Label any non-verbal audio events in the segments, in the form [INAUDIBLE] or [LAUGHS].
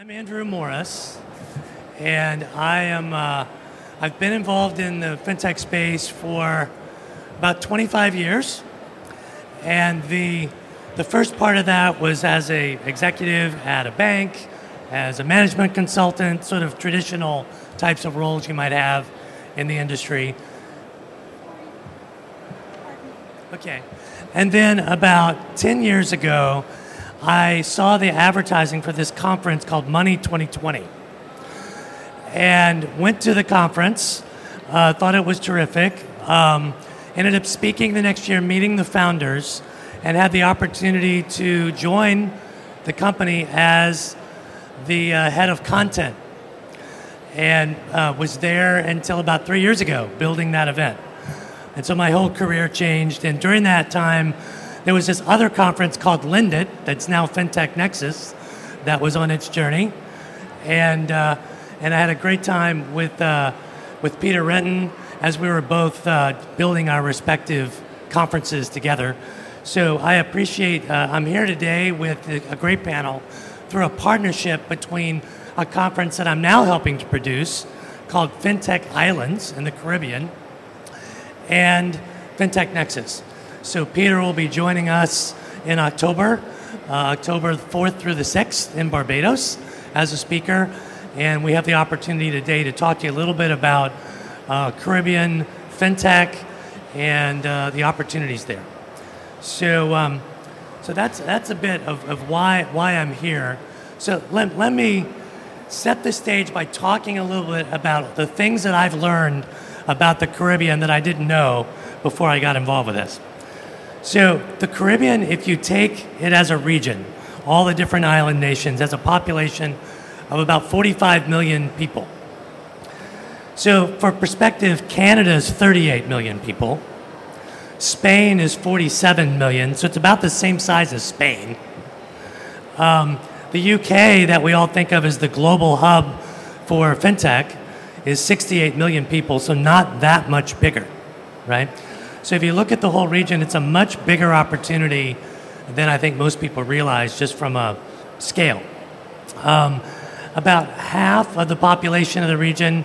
I'm Andrew Morris, and I am. Uh, I've been involved in the fintech space for about 25 years, and the the first part of that was as a executive at a bank, as a management consultant, sort of traditional types of roles you might have in the industry. Okay. And then about 10 years ago, I saw the advertising for this conference called Money 2020 and went to the conference, uh, thought it was terrific. Um, ended up speaking the next year, meeting the founders, and had the opportunity to join the company as the uh, head of content. And uh, was there until about three years ago, building that event. And so my whole career changed. And during that time, there was this other conference called Lendit, that's now FinTech Nexus, that was on its journey. And, uh, and I had a great time with, uh, with Peter Renton as we were both uh, building our respective conferences together. So I appreciate, uh, I'm here today with a great panel through a partnership between a conference that I'm now helping to produce called FinTech Islands in the Caribbean and FinTech Nexus. So Peter will be joining us in October, uh, October 4th through the 6th in Barbados as a speaker. And we have the opportunity today to talk to you a little bit about uh, Caribbean FinTech and uh, the opportunities there. So, um, so that's, that's a bit of, of why, why I'm here. So let, let me set the stage by talking a little bit about the things that I've learned about the Caribbean that I didn't know before I got involved with this. So, the Caribbean, if you take it as a region, all the different island nations, has a population of about 45 million people. So, for perspective, Canada is 38 million people. Spain is 47 million, so it's about the same size as Spain. Um, the UK, that we all think of as the global hub for fintech, is 68 million people, so not that much bigger, right? So if you look at the whole region, it's a much bigger opportunity than I think most people realize just from a scale. Um, about half of the population of the region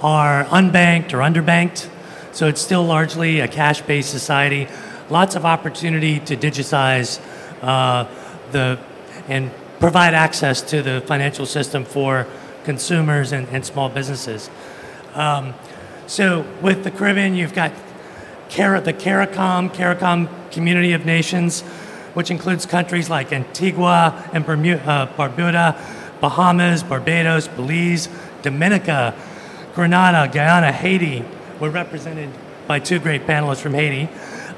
are unbanked or underbanked, so it's still largely a cash based society. Lots of opportunity to digitize uh, the and provide access to the financial system for consumers and, and small businesses. Um, so with the Caribbean, you've got the CARICOM, CARICOM Community of Nations, which includes countries like Antigua and Bermuda, uh, Barbuda, Bahamas, Barbados, Belize, Dominica, Grenada, Guyana, Haiti. We're represented by two great panelists from Haiti.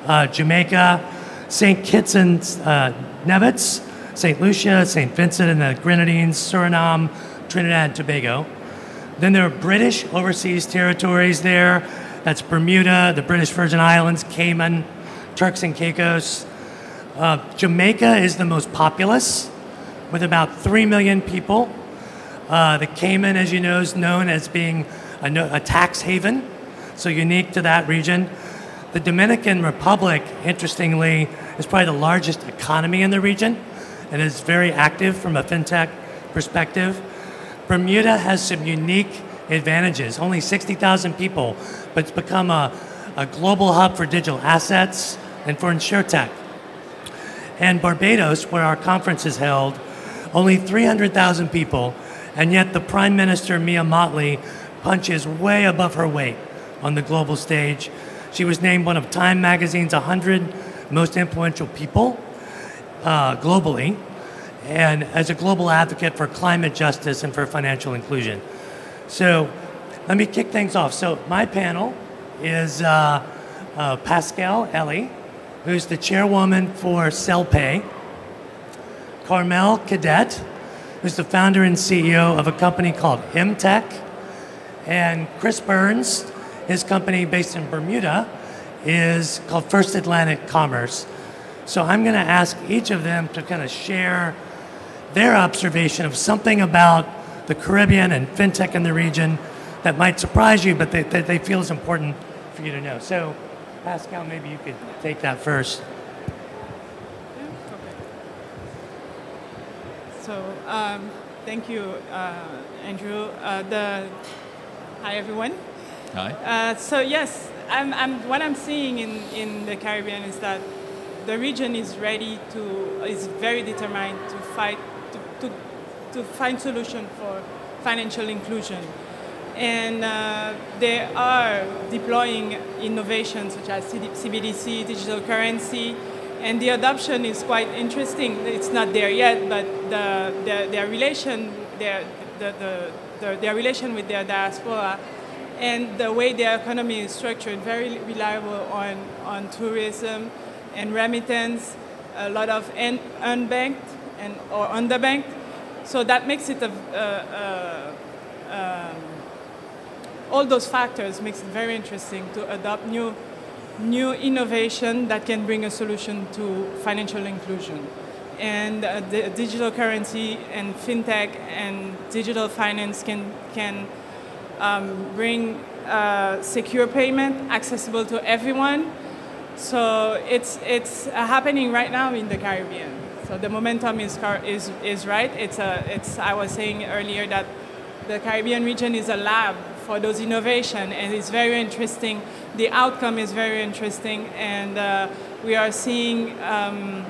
Uh, Jamaica, St. Kitts and uh, Nevis, St. Lucia, St. Vincent and the Grenadines, Suriname, Trinidad and Tobago. Then there are British overseas territories there. That's Bermuda, the British Virgin Islands, Cayman, Turks and Caicos. Uh, Jamaica is the most populous, with about 3 million people. Uh, the Cayman, as you know, is known as being a, no, a tax haven, so unique to that region. The Dominican Republic, interestingly, is probably the largest economy in the region and is very active from a fintech perspective. Bermuda has some unique advantages. Only 60,000 people, but it's become a, a global hub for digital assets and for insurtech. And Barbados, where our conference is held, only 300,000 people, and yet the Prime Minister, Mia Mottley, punches way above her weight on the global stage. She was named one of Time Magazine's 100 most influential people uh, globally and as a global advocate for climate justice and for financial inclusion. So let me kick things off. So my panel is uh, uh, Pascale Elie, who's the chairwoman for CellPay, Carmelle Cadet, who's the founder and CEO of a company called Emtech, and Chris Burns, his company based in Bermuda, is called First Atlantic Commerce. So I'm going to ask each of them to kind of share their observation of something about the Caribbean and fintech in the region that might surprise you, but they, that they feel is important for you to know. So, Pascale, maybe you could take that first. So, um, Thank you, uh, Andrew. Uh, the hi everyone. Hi. Uh, so yes, I'm, I'm, what I'm seeing in, in the Caribbean is that the region is ready to is very determined to fight to, to, find solution for financial inclusion, and uh, they are deploying innovations such as CBDC, digital currency and the adoption is quite interesting. It's not there yet, but the, the, their relation, their, the, the, the, their relation with their diaspora and the way their economy is structured, very reliable on, on tourism and remittance, a lot of un, unbanked and or underbanked. So that makes it a, a, a um, all those factors makes it very interesting to adopt new new innovation that can bring a solution to financial inclusion. And uh, the digital currency and fintech and digital finance can, can um, bring uh, secure payment accessible to everyone. So it's, it's uh, happening right now in the Caribbean. So the momentum is, is, is right. It's a, it's, I was saying earlier that the Caribbean region is a lab for those innovation, and it's very interesting. The outcome is very interesting, and uh, we are seeing um,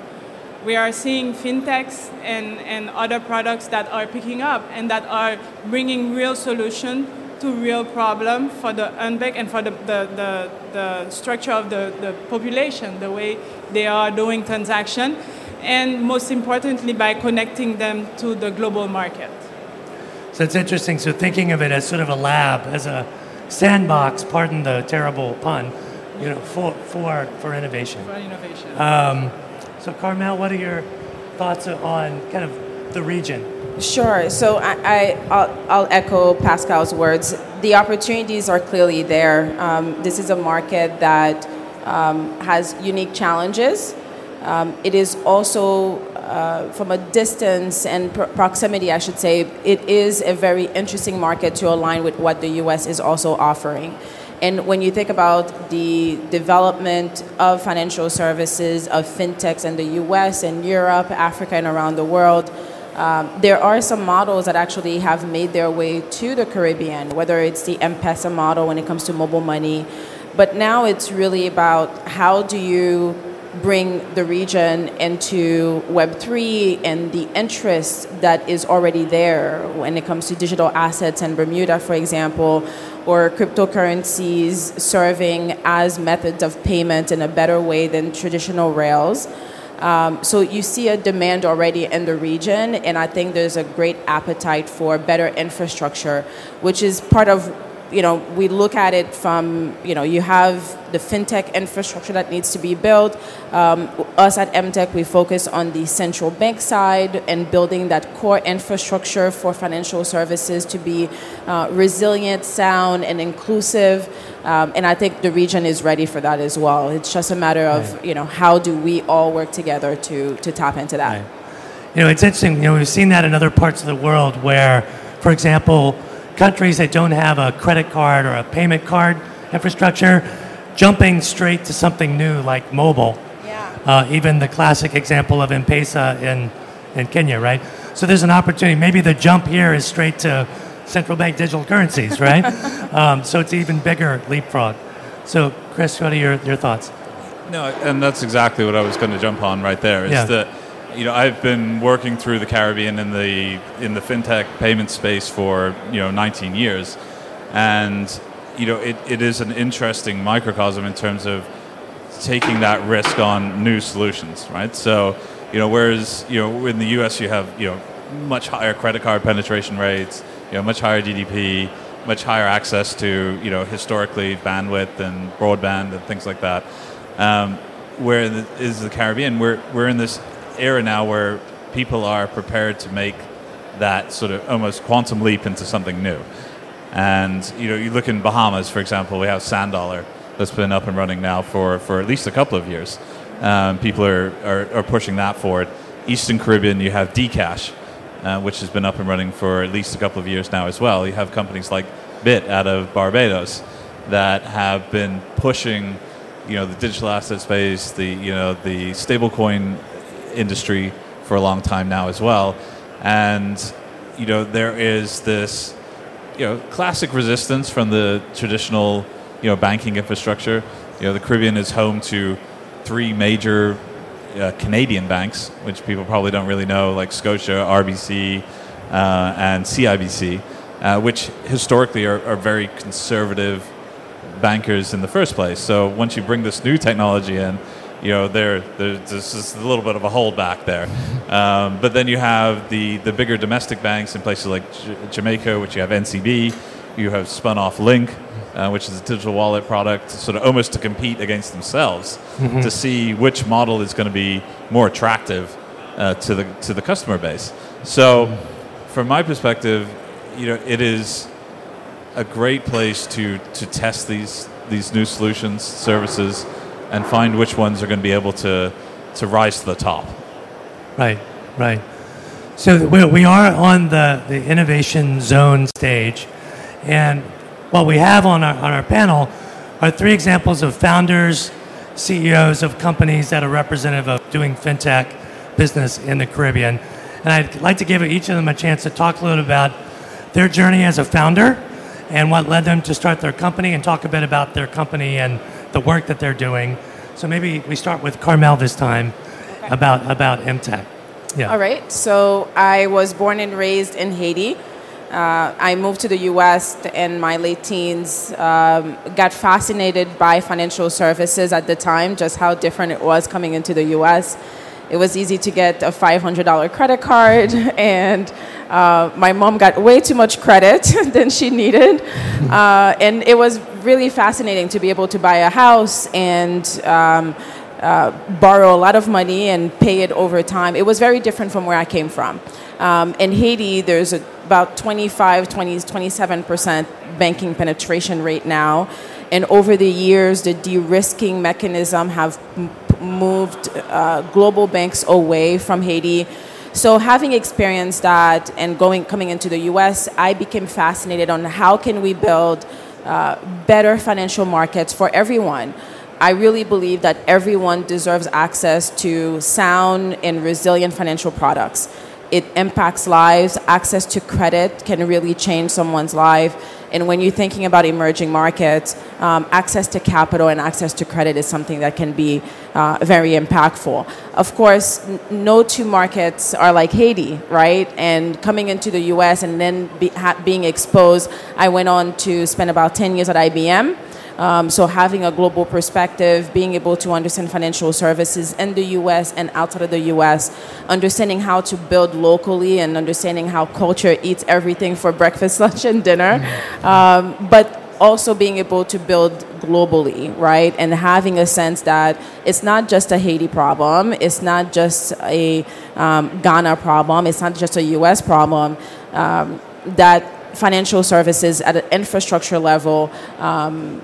we are seeing fintechs and, and other products that are picking up and that are bringing real solution to real problem for the unbanked and for the, the, the, the structure of the, the population, the way they are doing transaction, and most importantly by connecting them to the global market. So it's interesting. So thinking of it as sort of a lab, as a sandbox, pardon the terrible pun, you know, for for for innovation. For innovation. Um, so Carmelle, what are your thoughts on kind of the region? Sure. So I, I will I'll echo Pascale's words. The opportunities are clearly there. Um, this is a market that um, has unique challenges. Um, it is also uh, from a distance and pr- proximity, I should say, it is a very interesting market to align with what the US is also offering. And when you think about the development of financial services, of fintechs in the US and Europe, Africa, and around the world, um, there are some models that actually have made their way to the Caribbean, whether it's the M-Pesa model when it comes to mobile money. But now it's really about how do you bring the region into Web3 and the interest that is already there when it comes to digital assets and Bermuda, for example, or cryptocurrencies serving as methods of payment in a better way than traditional rails. Um, so you see a demand already in the region, and I think there's a great appetite for better infrastructure, which is part of you know, we look at it from, you know, you have the fintech infrastructure that needs to be built. Um, us at Emtech, we focus on the central bank side and building that core infrastructure for financial services to be uh, resilient, sound, and inclusive. Um, and I think the region is ready for that as well. It's just a matter of, right. you know, how do we all work together to, to tap into that. Right. You know, it's interesting. You know, we've seen that in other parts of the world where, for example, countries that don't have a credit card or a payment card infrastructure, jumping straight to something new like mobile. Yeah. Uh, even the classic example of M-Pesa in, in Kenya, right? So there's an opportunity. Maybe the jump here is straight to central bank digital currencies, right? [LAUGHS] um, so it's even bigger leapfrog. So, Chris, what are your, your thoughts? No, and that's exactly what I was going to jump on right there. Is yeah. that you know, I've been working through the Caribbean in the in the fintech payment space for you know 19 years, and you know, it, it is an interesting microcosm in terms of taking that risk on new solutions, right? So, you know, whereas you know in the U.S. you have you know much higher credit card penetration rates, you know, much higher GDP, much higher access to you know historically bandwidth and broadband and things like that. Um, where the, is the Caribbean? We're we're in this era now where people are prepared to make that sort of almost quantum leap into something new. And you know, you look in Bahamas, for example, we have Sand Dollar that's been up and running now for, for at least a couple of years. Um, people are, are, are, pushing that forward. Eastern Caribbean, you have Dcash, uh, which has been up and running for at least a couple of years now as well. You have companies like Bitt out of Barbados that have been pushing, you know, the digital asset space, the you know the stablecoin industry for a long time now as well. And you know, there is this, you know, classic resistance from the traditional, you know, banking infrastructure. You know, the Caribbean is home to three major uh, Canadian banks, which people probably don't really know, like Scotia, RBC, uh, and CIBC, uh, which historically are, are, very conservative bankers in the first place. So once you bring this new technology in, you know, there, there's just a little bit of a holdback there. Um, but then you have the, the bigger domestic banks in places like J- Jamaica, which you have NCB, you have spun off Lynk, uh, which is a digital wallet product, sort of almost to compete against themselves mm-hmm. to see which model is going to be more attractive uh, to the to the customer base. So, from my perspective, you know, it is a great place to to test these these new solutions, services, and find which ones are going to be able to to rise to the top. Right, right. So we are on the, the innovation zone stage, and what we have on our, on our panel are three examples of founders, CEOs of companies that are representative of doing fintech business in the Caribbean. And I'd like to give each of them a chance to talk a little about their journey as a founder and what led them to start their company and talk a bit about their company and the work that they're doing. So maybe we start with Carmelle this time okay. about, about Emtech. Yeah. All right. So I was born and raised in Haiti. Uh, I moved to the US in my late teens, um, got fascinated by financial services at the time, just how different it was coming into the US. It was easy to get a $500 credit card, [LAUGHS] and uh, my mom got way too much credit [LAUGHS] than she needed. Uh, and it was really fascinating to be able to buy a house and um, uh, borrow a lot of money and pay it over time. It was very different from where I came from. Um, in Haiti, there's a, about 25, 20, 27% banking penetration rate now. And over the years, the de-risking mechanism have m- moved uh, global banks away from Haiti. So having experienced that and going coming into the U.S., I became fascinated on how can we build uh, better financial markets for everyone. I really believe that everyone deserves access to sound and resilient financial products it impacts lives. Access to credit can really change someone's life. And when you're thinking about emerging markets, um, access to capital and access to credit is something that can be uh, very impactful. Of course, n- no two markets are like Haiti, right? And coming into the US and then be, ha- being exposed, I went on to spend about 10 years at IBM. Um, so having a global perspective, being able to understand financial services in the U.S. and outside of the U.S., understanding how to build locally and understanding how culture eats everything for breakfast, [LAUGHS] lunch, and dinner, mm-hmm. um, but also being able to build globally, right? And having a sense that it's not just a Haiti problem, it's not just a um, Ghana problem, it's not just a U.S. problem. Um, that financial services at an infrastructure level um,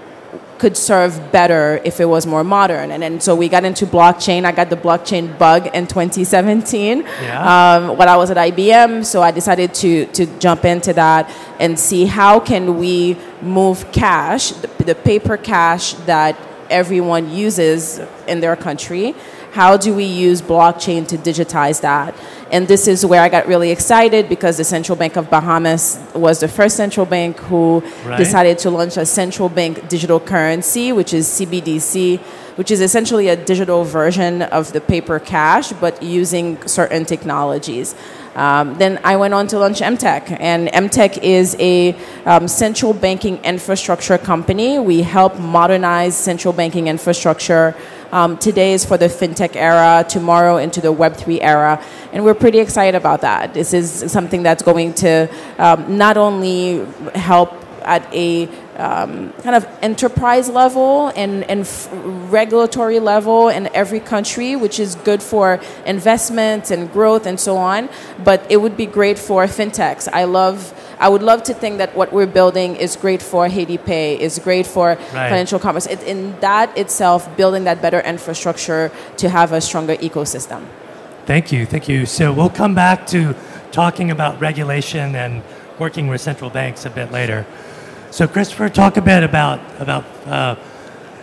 could serve better if it was more modern. And then so we got into blockchain. I got the blockchain bug in 2017 yeah. um, when I was at IBM. So I decided to, to jump into that and see how can we move cash, the, the paper cash that everyone uses in their country, how do we use blockchain to digitize that? And this is where I got really excited because the Central Bank of Bahamas was the first central bank who right. decided to launch a central bank digital currency, which is CBDC, which is essentially a digital version of the paper cash, but using certain technologies. Um, then I went on to launch Emtech, and Emtech is a um, central banking infrastructure company. We help modernize central banking infrastructure um, today is for the fintech era, tomorrow into the Web3 era. And we're pretty excited about that. This is something that's going to um, not only help at a um, kind of enterprise level and, and f- regulatory level in every country, which is good for investment and growth and so on. But it would be great for fintechs. I love I would love to think that what we're building is great for Haiti Pay, is great for right. financial commerce. It, in that itself, building that better infrastructure to have a stronger ecosystem. Thank you, thank you. So we'll come back to talking about regulation and working with central banks a bit later. So Christopher, talk a bit about about uh,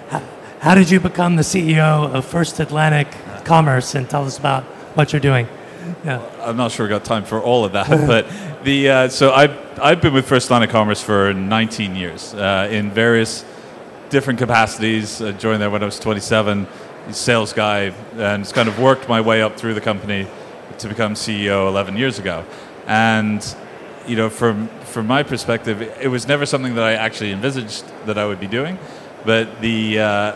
how, how did you become the CEO of First Atlantic Commerce, and tell us about what you're doing. Yeah. I'm not sure we got time for all of that, [LAUGHS] but the uh, so I've I've been with First Atlantic Commerce for 19 years uh, in various different capacities. I joined there when I was 27, sales guy, and it's kind of worked my way up through the company to become CEO 11 years ago. And you know, from from my perspective, it was never something that I actually envisaged that I would be doing. But the uh,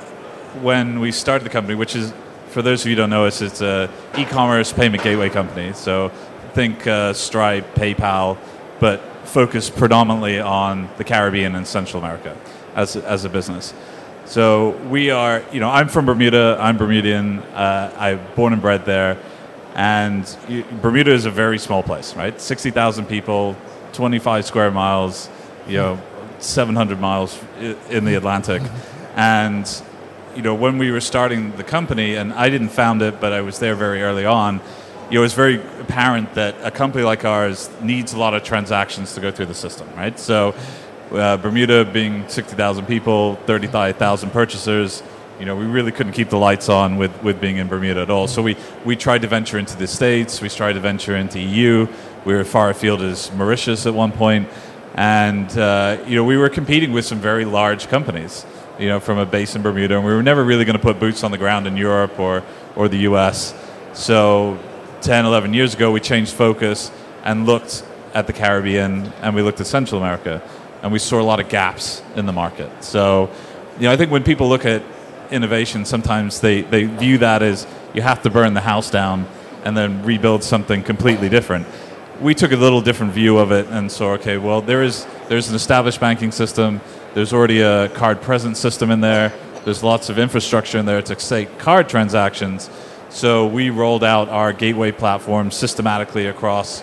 when we started the company, which is for those of you who don't know us, it's a e-commerce payment gateway company. So think uh, Stripe, PayPal, but focused predominantly on the Caribbean and Central America as as a business. So we are, you know, I'm from Bermuda. I'm Bermudian. Uh, I'm born and bred there, and Bermuda is a very small place, right? Sixty thousand people, 25 square miles, you know, 700 miles in the Atlantic, [LAUGHS] and you know, when we were starting the company, and I didn't found it, but I was there very early on. You know, it was very apparent that a company like ours needs a lot of transactions to go through the system, right? So uh, Bermuda being 60,000 people, 35,000 purchasers, you know, we really couldn't keep the lights on with, with being in Bermuda at all. So we, we tried to venture into the States, we tried to venture into EU. We were far afield as Mauritius at one point, and uh, you know, we were competing with some very large companies, you know, from a base in Bermuda, and we were never really going to put boots on the ground in Europe or, or the US. So 10, 11 years ago, we changed focus and looked at the Caribbean and we looked at Central America and we saw a lot of gaps in the market. So, you know, I think when people look at innovation, sometimes they, they view that as you have to burn the house down and then rebuild something completely different. We took a little different view of it and saw, okay, well, there is there's an established banking system. There's already a card present system in there. There's lots of infrastructure in there to accept card transactions. So we rolled out our gateway platform systematically across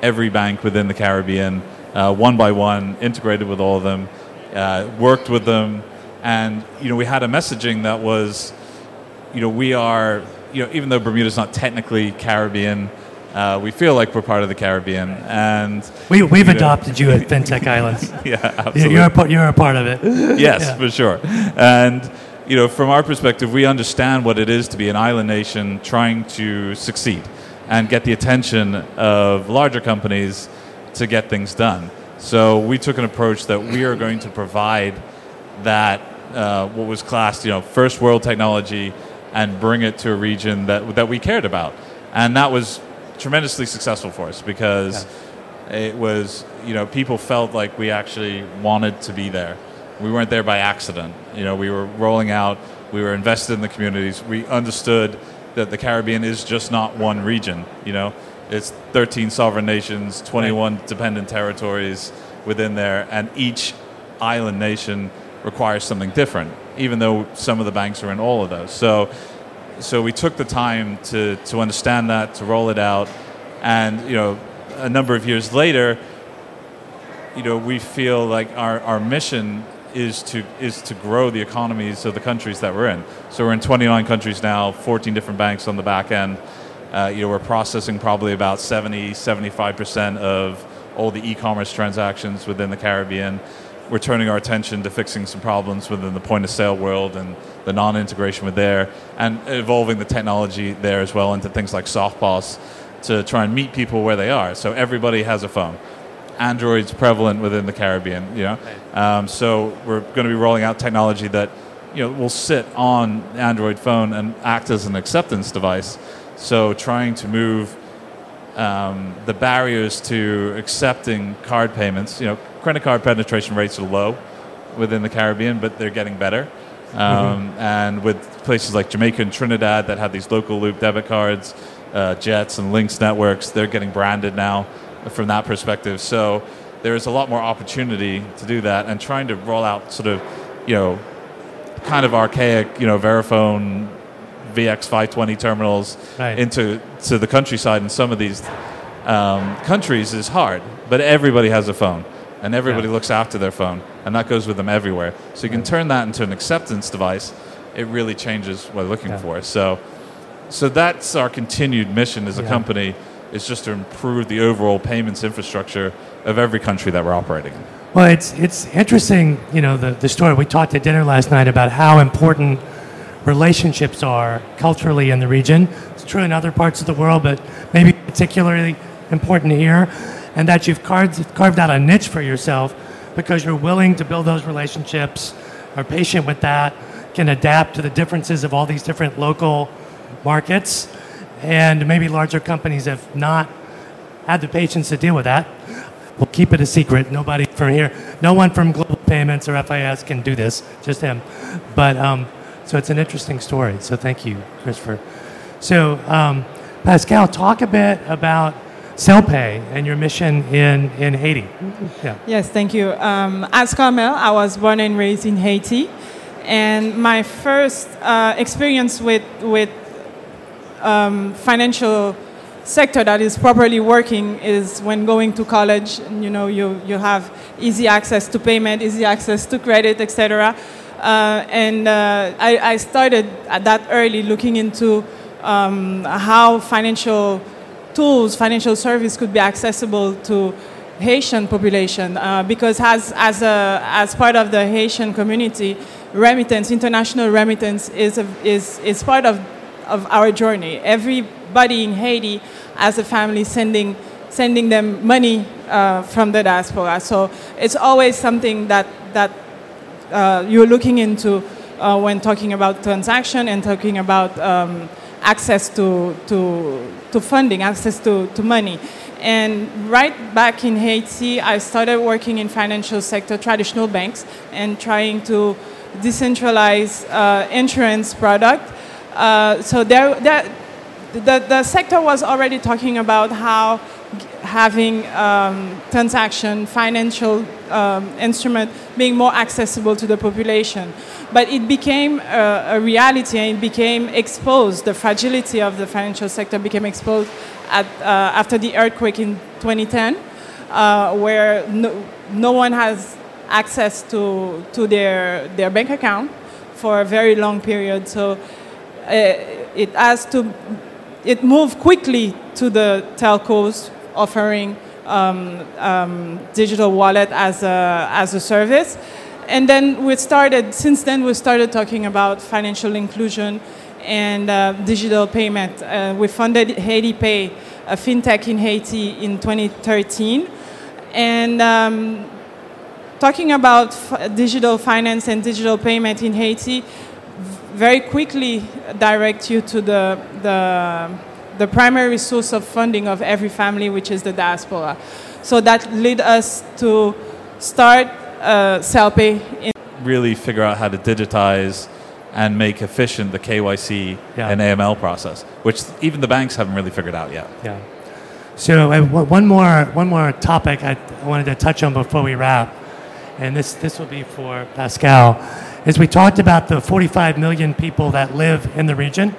every bank within the Caribbean uh, one by one, integrated with all of them, uh, worked with them, and you know we had a messaging that was, you know, we are, you know, even though Bermuda is not technically Caribbean. Uh, we feel like we're part of the Caribbean, and we, we've you know, adopted you at [LAUGHS] FinTech Islands. [LAUGHS] yeah, absolutely. You're a, part, you're a part of it. [LAUGHS] yes, yeah. for sure. And you know, from our perspective, we understand what it is to be an island nation trying to succeed and get the attention of larger companies to get things done. So we took an approach that we are going to provide that uh, what was classed, you know, first world technology, and bring it to a region that that we cared about, and that was tremendously successful for us because yeah. it was, you know, people felt like we actually wanted to be there. We weren't there by accident. You know, we were rolling out. We were invested in the communities. We understood that the Caribbean is just not one region. You know, it's 13 sovereign nations, 21 right. dependent territories within there, and each island nation requires something different, even though some of the banks are in all of those. So, so we took the time to, to understand that, to roll it out, and you know, a number of years later, you know, we feel like our, our mission is to is to grow the economies of the countries that we're in. So we're in 29 countries now, 14 different banks on the back end. Uh, you know, we're processing probably about 70, 75% of all the e-commerce transactions within the Caribbean. We're turning our attention to fixing some problems within the point of sale world and the non-integration with there, and evolving the technology there as well into things like SoftPOS to try and meet people where they are. So everybody has a phone. Android's prevalent within the Caribbean, you know. Um, so we're going to be rolling out technology that you know will sit on Android phone and act as an acceptance device so trying to move um, the barriers to accepting card payments, you know, credit card penetration rates are low within the Caribbean, but they're getting better. Um, mm-hmm. And with places like Jamaica and Trinidad that have these local loop debit cards, uh, Jets and Linx networks, they're getting branded now from that perspective. So there's a lot more opportunity to do that and trying to roll out sort of, you know, kind of archaic, you know, Verifone VX520 terminals right. into to the countryside in some of these um, countries is hard. But everybody has a phone, and everybody yeah. looks after their phone, and that goes with them everywhere. So you can turn that into an acceptance device. It really changes what we're looking yeah. for. So, so that's our continued mission as a yeah. company is just to improve the overall payments infrastructure of every country that we're operating in. Well, it's it's interesting, you know, the, the story we talked at dinner last night about how important relationships are culturally in the region. It's true in other parts of the world, but maybe particularly important here, and that you've carved, carved out a niche for yourself because you're willing to build those relationships, are patient with that, can adapt to the differences of all these different local markets, and maybe larger companies have not had the patience to deal with that. We'll keep it a secret. Nobody from here, no one from Global Payments or FIS can do this, just him. But um, so it's an interesting story. So thank you, Christopher. So um, Pascale, talk a bit about CellPay and your mission in, in Haiti. Yeah. Yes, thank you. Um, as Carmelle, I was born and raised in Haiti. And my first uh, experience with, with um, financial sector that is properly working is when going to college. You know, you, you have easy access to payment, easy access to credit, etc. Uh, and uh, I, I, started at that early looking into um, how financial tools, financial service could be accessible to Haitian population uh, because as, as, a, as part of the Haitian community, remittance, international remittance is, a, is, is part of, of our journey. Everybody in Haiti as a family sending, sending them money uh, from the diaspora. So it's always something that, that uh, you're looking into uh, when talking about transaction and talking about um, access to, to, to funding, access to, to money. And right back in Haiti, I started working in financial sector, traditional banks, and trying to decentralize uh, insurance product. Uh, so there, there, the, the sector was already talking about how having um, transaction, financial um, instrument being more accessible to the population. But it became a, a, reality and it became exposed. The fragility of the financial sector became exposed at, uh, after the earthquake in 2010, uh, where no, no one has access to, to their, their bank account for a very long period. So uh, it has to it moved quickly to the telcos offering um, um, digital wallet as a, as a service. And then we started, since then, we started talking about financial inclusion and uh, digital payment. Uh, we funded Haiti Pay, a fintech in Haiti, in 2013. And um, talking about f- digital finance and digital payment in Haiti, very quickly direct you to the, the, the primary source of funding of every family, which is the diaspora. So that led us to start uh, CellPay. really figure out how to digitize and make efficient the KYC yeah. and AML process, which even the banks haven't really figured out yet. Yeah. So uh, one more one more topic I wanted to touch on before we wrap, and this this will be for Pascale is we talked about the 45 million people that live in the region.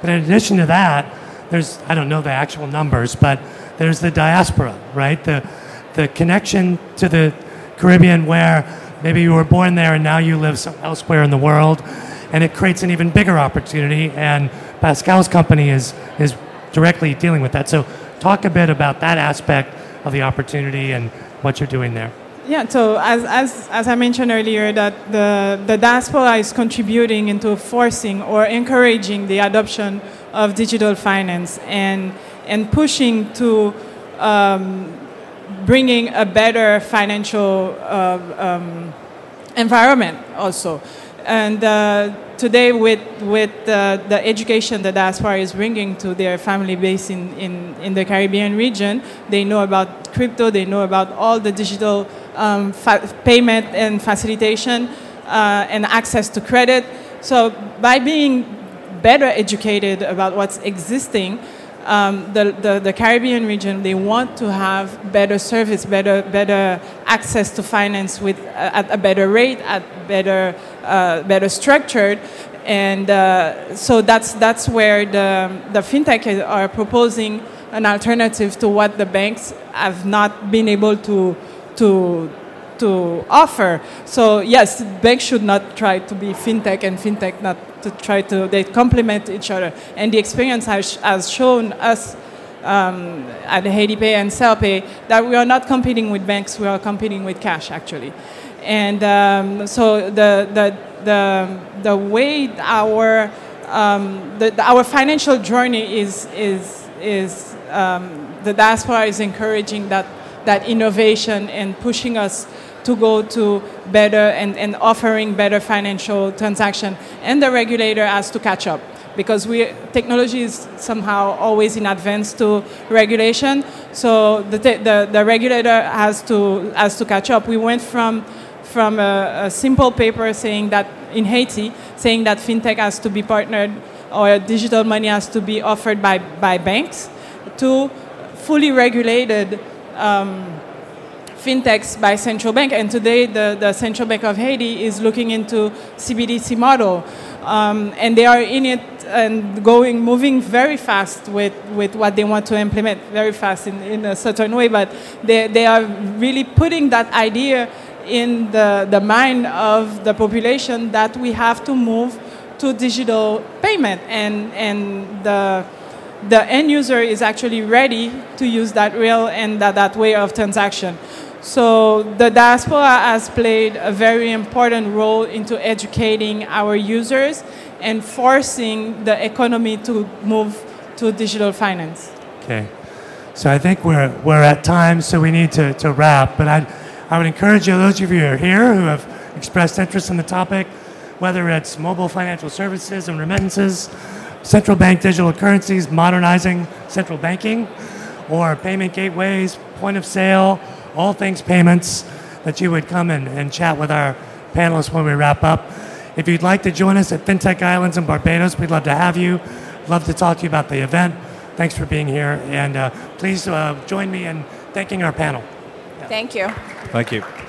But in addition to that, there's, I don't know the actual numbers, but there's the diaspora, right? The, the connection to the Caribbean where maybe you were born there and now you live elsewhere in the world. And it creates an even bigger opportunity. And Pascale's company is, is directly dealing with that. So, talk a bit about that aspect of the opportunity and what you're doing there. Yeah, so as, as, as I mentioned earlier, that the, the diaspora is contributing into forcing or encouraging the adoption of digital finance and, and pushing to um, bringing a better financial uh, um, environment also. And uh, today, with, with uh, the education that diaspora is bringing to their family base in, in, in the Caribbean region, they know about crypto, they know about all the digital um, fa- payment and facilitation uh, and access to credit. So by being better educated about what's existing, um, the, the, the, Caribbean region, they want to have better service, better, better access to finance with, uh, at a better rate, at better, uh, better structured. And uh, so that's, that's where the, the fintech are proposing an alternative to what the banks have not been able to to to offer. So yes, banks should not try to be fintech and fintech not to try to they complement each other. And the experience has, has shown us um, at Pay and CellPay that we are not competing with banks, we are competing with cash actually. And um, so the, the, the, the way our, um, the, our financial journey is, is, is um, the diaspora is encouraging that, that innovation and pushing us to go to better and, and offering better financial transaction. And the regulator has to catch up because we, technology is somehow always in advance to regulation. So the, the, the regulator has to, has to catch up. We went from, from a, a simple paper saying that in Haiti, saying that fintech has to be partnered or digital money has to be offered by, by banks to fully regulated um, fintechs by central bank. And today, the, the Central Bank of Haiti is looking into CBDC model. Um, and they are in it and going, moving very fast with, with what they want to implement, very fast in, in a certain way. But they, they are really putting that idea in the, the mind of the population that we have to move to digital payment. And, and the, the end user is actually ready to use that rail and that, that way of transaction. So the diaspora has played a very important role into educating our users and forcing the economy to move to digital finance. Okay. So I think we're, we're at time, so we need to, to wrap. But I, I would encourage you, those of you who are here who have expressed interest in the topic, whether it's mobile financial services and remittances, central bank digital currencies, modernizing central banking, or payment gateways, point of sale, all things payments, that you would come and, and chat with our panelists when we wrap up. If you'd like to join us at FinTech Islands in Barbados, we'd love to have you. Love to talk to you about the event. Thanks for being here, and uh, please uh, join me in thanking our panel. Yeah. Thank you. Thank you.